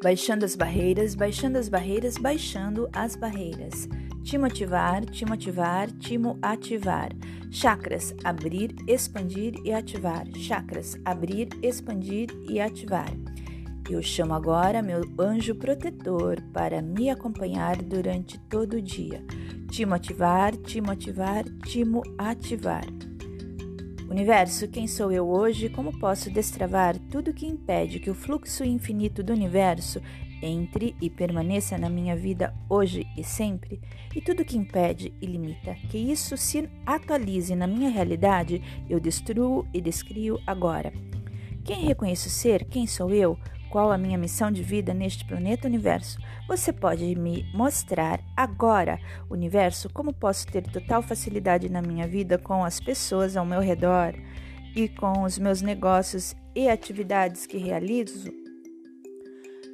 Baixando as barreiras, baixando as barreiras, baixando as barreiras. Te motivar, te motivar, te ativar. Chakras, abrir, expandir e ativar. Chakras, abrir, expandir e ativar. Eu chamo agora meu anjo protetor para me acompanhar durante todo o dia. Te motivar, te motivar, te ativar. Universo, quem sou eu hoje? Como posso destravar tudo que impede que o fluxo infinito do universo entre e permaneça na minha vida hoje e sempre? E tudo que impede e limita que isso se atualize na minha realidade, eu destruo e descrio agora. Quem reconheço ser? Quem sou eu? Qual a minha missão de vida neste planeta universo? Você pode me mostrar agora, universo, como posso ter total facilidade na minha vida com as pessoas ao meu redor e com os meus negócios e atividades que realizo?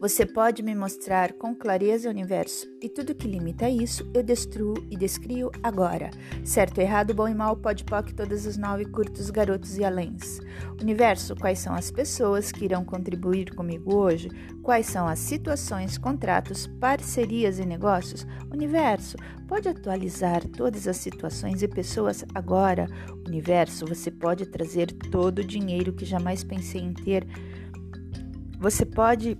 Você pode me mostrar com clareza o universo e tudo que limita isso eu destruo e descrio agora. Certo, errado, bom e mal, pode poc, todas as nove curtos, garotos e aléns. Universo, quais são as pessoas que irão contribuir comigo hoje? Quais são as situações, contratos, parcerias e negócios? Universo, pode atualizar todas as situações e pessoas agora. Universo, você pode trazer todo o dinheiro que jamais pensei em ter. Você pode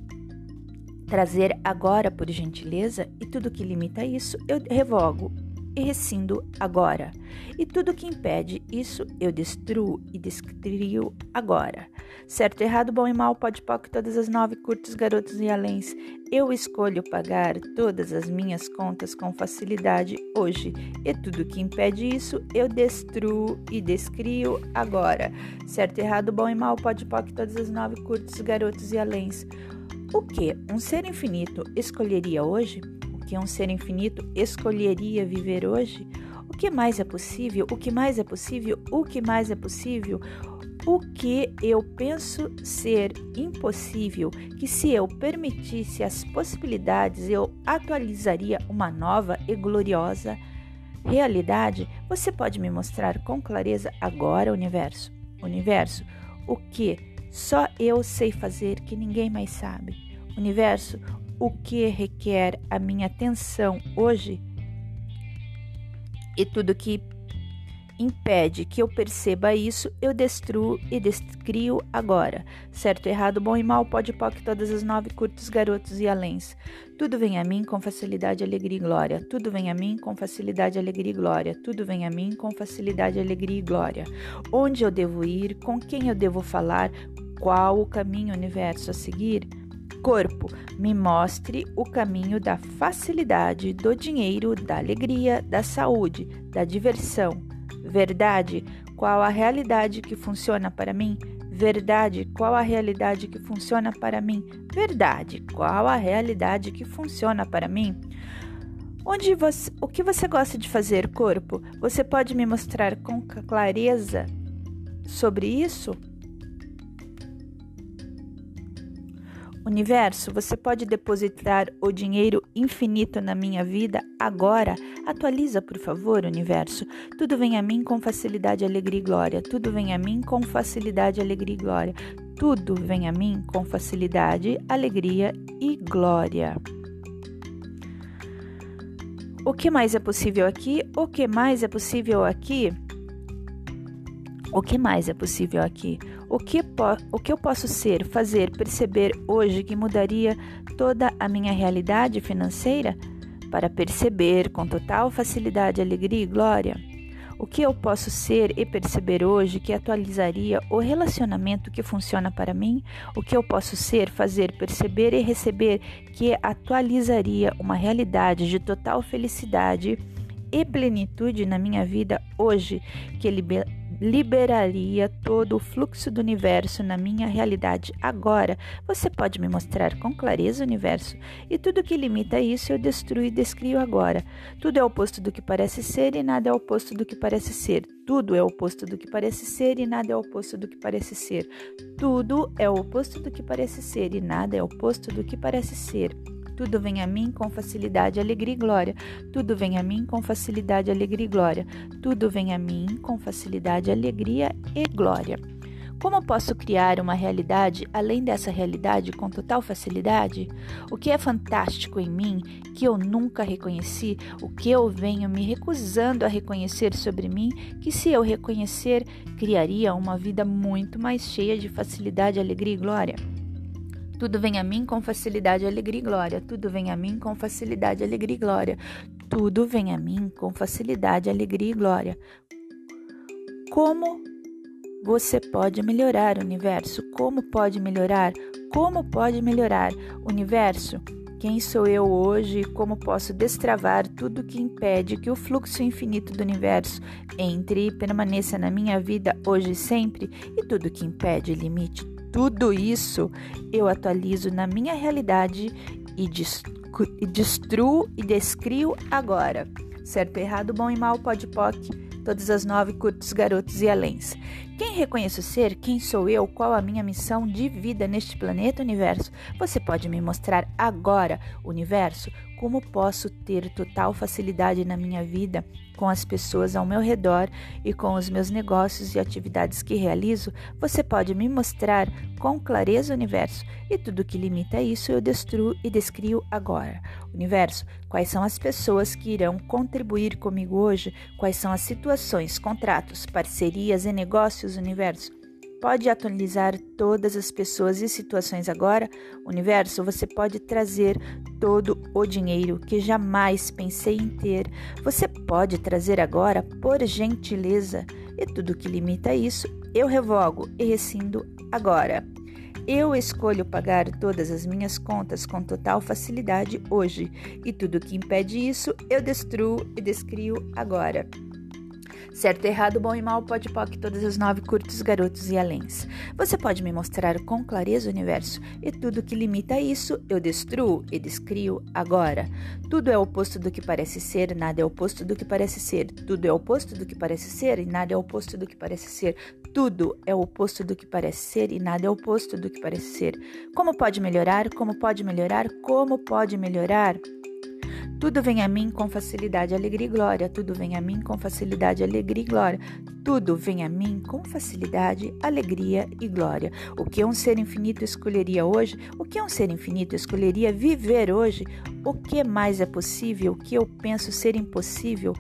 trazer agora, por gentileza, e tudo que limita isso eu revogo e rescindo agora. E tudo que impede isso eu destruo e descrio agora. Certo, errado, bom e mal, pode poc, todas as nove curtos, garotos e aléns. Eu escolho pagar todas as minhas contas com facilidade hoje. E tudo que impede isso eu destruo e descrio agora. Certo, errado, bom e mal, pode poc, todas as nove curtos, garotos e aléns. O que um ser infinito escolheria hoje? Que um ser infinito escolheria viver hoje? O que mais é possível? O que mais é possível? O que mais é possível? O que eu penso ser impossível, que se eu permitisse as possibilidades, eu atualizaria uma nova e gloriosa realidade? Você pode me mostrar com clareza agora, universo? Universo, o que só eu sei fazer que ninguém mais sabe? Universo, o que requer a minha atenção hoje e tudo que impede que eu perceba isso, eu destruo e descrio agora. Certo, errado, bom e mal, pode poc, todas as nove curtos, garotos e aléns. Tudo vem a mim com facilidade, alegria e glória. Tudo vem a mim com facilidade, alegria e glória. Tudo vem a mim com facilidade, alegria e glória. Onde eu devo ir? Com quem eu devo falar? Qual o caminho universo a seguir? Corpo, me mostre o caminho da facilidade, do dinheiro, da alegria, da saúde, da diversão. Verdade, qual a realidade que funciona para mim? Verdade, qual a realidade que funciona para mim? Verdade, qual a realidade que funciona para mim? Onde você, o que você gosta de fazer, corpo? Você pode me mostrar com clareza sobre isso? Universo, você pode depositar o dinheiro infinito na minha vida agora? Atualiza, por favor, universo. Tudo vem a mim com facilidade, alegria e glória. Tudo vem a mim com facilidade, alegria e glória. Tudo vem a mim com facilidade, alegria e glória. O que mais é possível aqui? O que mais é possível aqui? O que mais é possível aqui? O que, o que eu posso ser, fazer, perceber hoje que mudaria toda a minha realidade financeira? Para perceber com total facilidade, alegria e glória? O que eu posso ser e perceber hoje que atualizaria o relacionamento que funciona para mim? O que eu posso ser, fazer, perceber e receber que atualizaria uma realidade de total felicidade e plenitude na minha vida hoje, que liberaria todo o fluxo do universo na minha realidade agora. Você pode me mostrar com clareza o universo e tudo que limita isso eu destruo e descrio agora. Tudo é oposto do que parece ser e nada é oposto do que parece ser. Tudo é oposto do que parece ser e nada é oposto do que parece ser. Tudo é oposto do que parece ser e nada é oposto do que parece ser. Tudo vem a mim com facilidade, alegria e glória. Tudo vem a mim com facilidade, alegria e glória. Tudo vem a mim com facilidade, alegria e glória. Como posso criar uma realidade além dessa realidade com total facilidade? O que é fantástico em mim que eu nunca reconheci, o que eu venho me recusando a reconhecer sobre mim, que se eu reconhecer, criaria uma vida muito mais cheia de facilidade, alegria e glória? Tudo vem a mim com facilidade, alegria e glória. Tudo vem a mim com facilidade, alegria e glória. Tudo vem a mim com facilidade, alegria e glória. Como você pode melhorar, universo? Como pode melhorar? Como pode melhorar, universo? Quem sou eu hoje e como posso destravar tudo que impede que o fluxo infinito do universo entre e permaneça na minha vida hoje e sempre e tudo que impede limite tudo isso eu atualizo na minha realidade e, e destruo e descrio agora. Certo, errado, bom e mal, pode poc, todas as nove curtos, garotos e aléns. Quem reconheço ser, quem sou eu, qual a minha missão de vida neste planeta universo? Você pode me mostrar agora, universo, como posso ter total facilidade na minha vida com as pessoas ao meu redor e com os meus negócios e atividades que realizo? Você pode me mostrar com clareza o universo e tudo que limita isso eu destruo e descrio agora. Universo, quais são as pessoas que irão contribuir comigo hoje? Quais são as situações, contratos, parcerias e negócios? universo. Pode atualizar todas as pessoas e situações agora? Universo, você pode trazer todo o dinheiro que jamais pensei em ter. Você pode trazer agora, por gentileza. E tudo que limita isso, eu revogo e rescindo agora. Eu escolho pagar todas as minhas contas com total facilidade hoje, e tudo que impede isso, eu destruo e descrio agora. Certo, errado, bom e mal, pode poc, todas as nove curtos, garotos e aléns. Você pode me mostrar com clareza o universo e tudo que limita isso eu destruo e descrio agora. Tudo é oposto do que parece ser, nada é oposto do que parece ser. Tudo é oposto do que parece ser e nada é oposto do que parece ser. Tudo é oposto do que parece ser e nada é oposto do que parece ser. Como pode melhorar? Como pode melhorar? Como pode melhorar? Tudo vem a mim com facilidade, alegria e glória. Tudo vem a mim com facilidade, alegria e glória. Tudo vem a mim com facilidade, alegria e glória. O que um ser infinito escolheria hoje? O que um ser infinito escolheria viver hoje? O que mais é possível? O que eu penso ser impossível?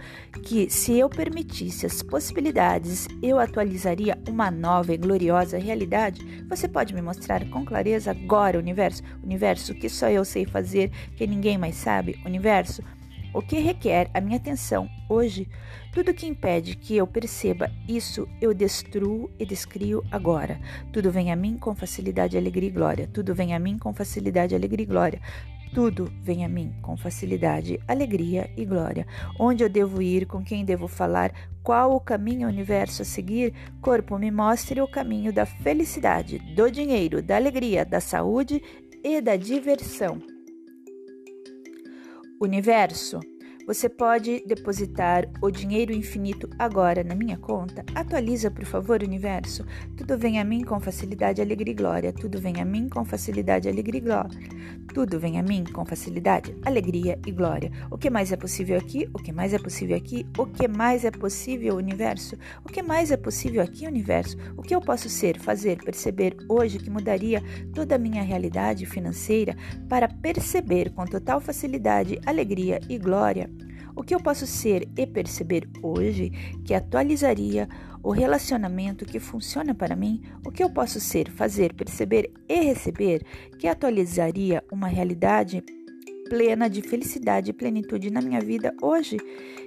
Que se eu permitisse as possibilidades, eu atualizaria uma nova e gloriosa realidade? Você pode me mostrar com clareza agora, universo? Universo, que só eu sei fazer, que ninguém mais sabe? Universo, o que requer a minha atenção hoje, tudo que impede que eu perceba isso, eu destruo e descrio agora. Tudo vem a mim com facilidade, alegria e glória. Tudo vem a mim com facilidade, alegria e glória. Tudo vem a mim com facilidade, alegria e glória. Onde eu devo ir, com quem devo falar, qual o caminho universo a seguir, corpo me mostre o caminho da felicidade, do dinheiro, da alegria, da saúde e da diversão. Universo, você pode depositar o dinheiro infinito agora na minha conta? Atualiza, por favor, universo. Tudo vem a mim com facilidade, alegria e glória. Tudo vem a mim com facilidade, alegria e glória. Tudo vem a mim com facilidade, alegria e glória. O que mais é possível aqui? O que mais é possível aqui? O que mais é possível, universo? O que mais é possível aqui, universo? O que eu posso ser, fazer, perceber hoje que mudaria toda a minha realidade financeira para perceber com total facilidade, alegria e glória? O que eu posso ser e perceber hoje que atualizaria o relacionamento que funciona para mim? O que eu posso ser, fazer, perceber e receber que atualizaria uma realidade plena de felicidade e plenitude na minha vida hoje,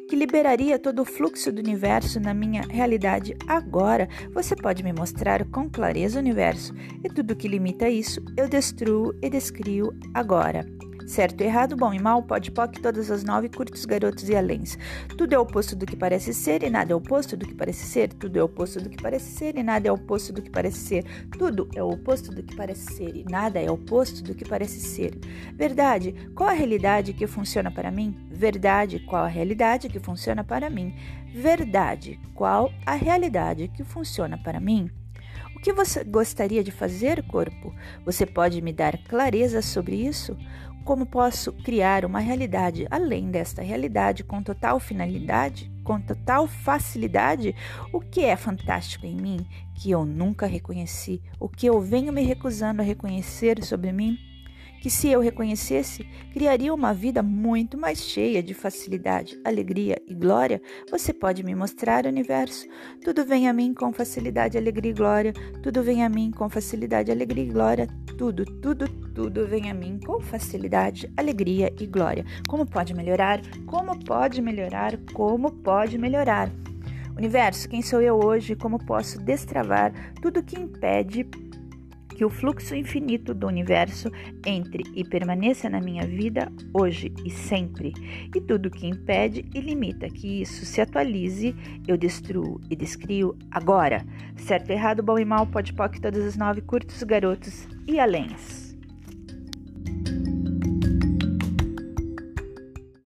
que liberaria todo o fluxo do universo na minha realidade agora. Você pode me mostrar com clareza o universo e tudo que limita isso eu destruo e descrio agora. Certo, errado, bom e mal, pode poc, todas as nove, curtos, garotos e aléns. Tudo é oposto do que parece ser e nada é oposto do que parece ser. Tudo é oposto do que parece ser e nada é oposto do que parece ser. Tudo é oposto do que parece ser e nada é oposto do que parece ser. Verdade, qual a realidade que funciona para mim? Verdade, qual a realidade que funciona para mim? Verdade, qual a realidade que funciona para mim? O que você gostaria de fazer, corpo? Você pode me dar clareza sobre isso? Como posso criar uma realidade além desta realidade com total finalidade? com total facilidade o que é fantástico em mim, que eu nunca reconheci, o que eu venho me recusando a reconhecer sobre mim que, se eu reconhecesse, criaria uma vida muito mais cheia de facilidade, alegria e glória, você pode me mostrar, universo. Tudo vem a mim com facilidade, alegria e glória. Tudo vem a mim com facilidade, alegria e glória. Tudo, tudo, tudo vem a mim com facilidade, alegria e glória. Como pode melhorar? Como pode melhorar? Como pode melhorar? Universo, quem sou eu hoje? Como posso destravar tudo que impede que o fluxo infinito do universo entre e permaneça na minha vida hoje e sempre, e tudo que impede e limita que isso se atualize, eu destruo e descrio agora. Certo, errado, bom e mal, pode todas as nove curtos, garotos e aléns.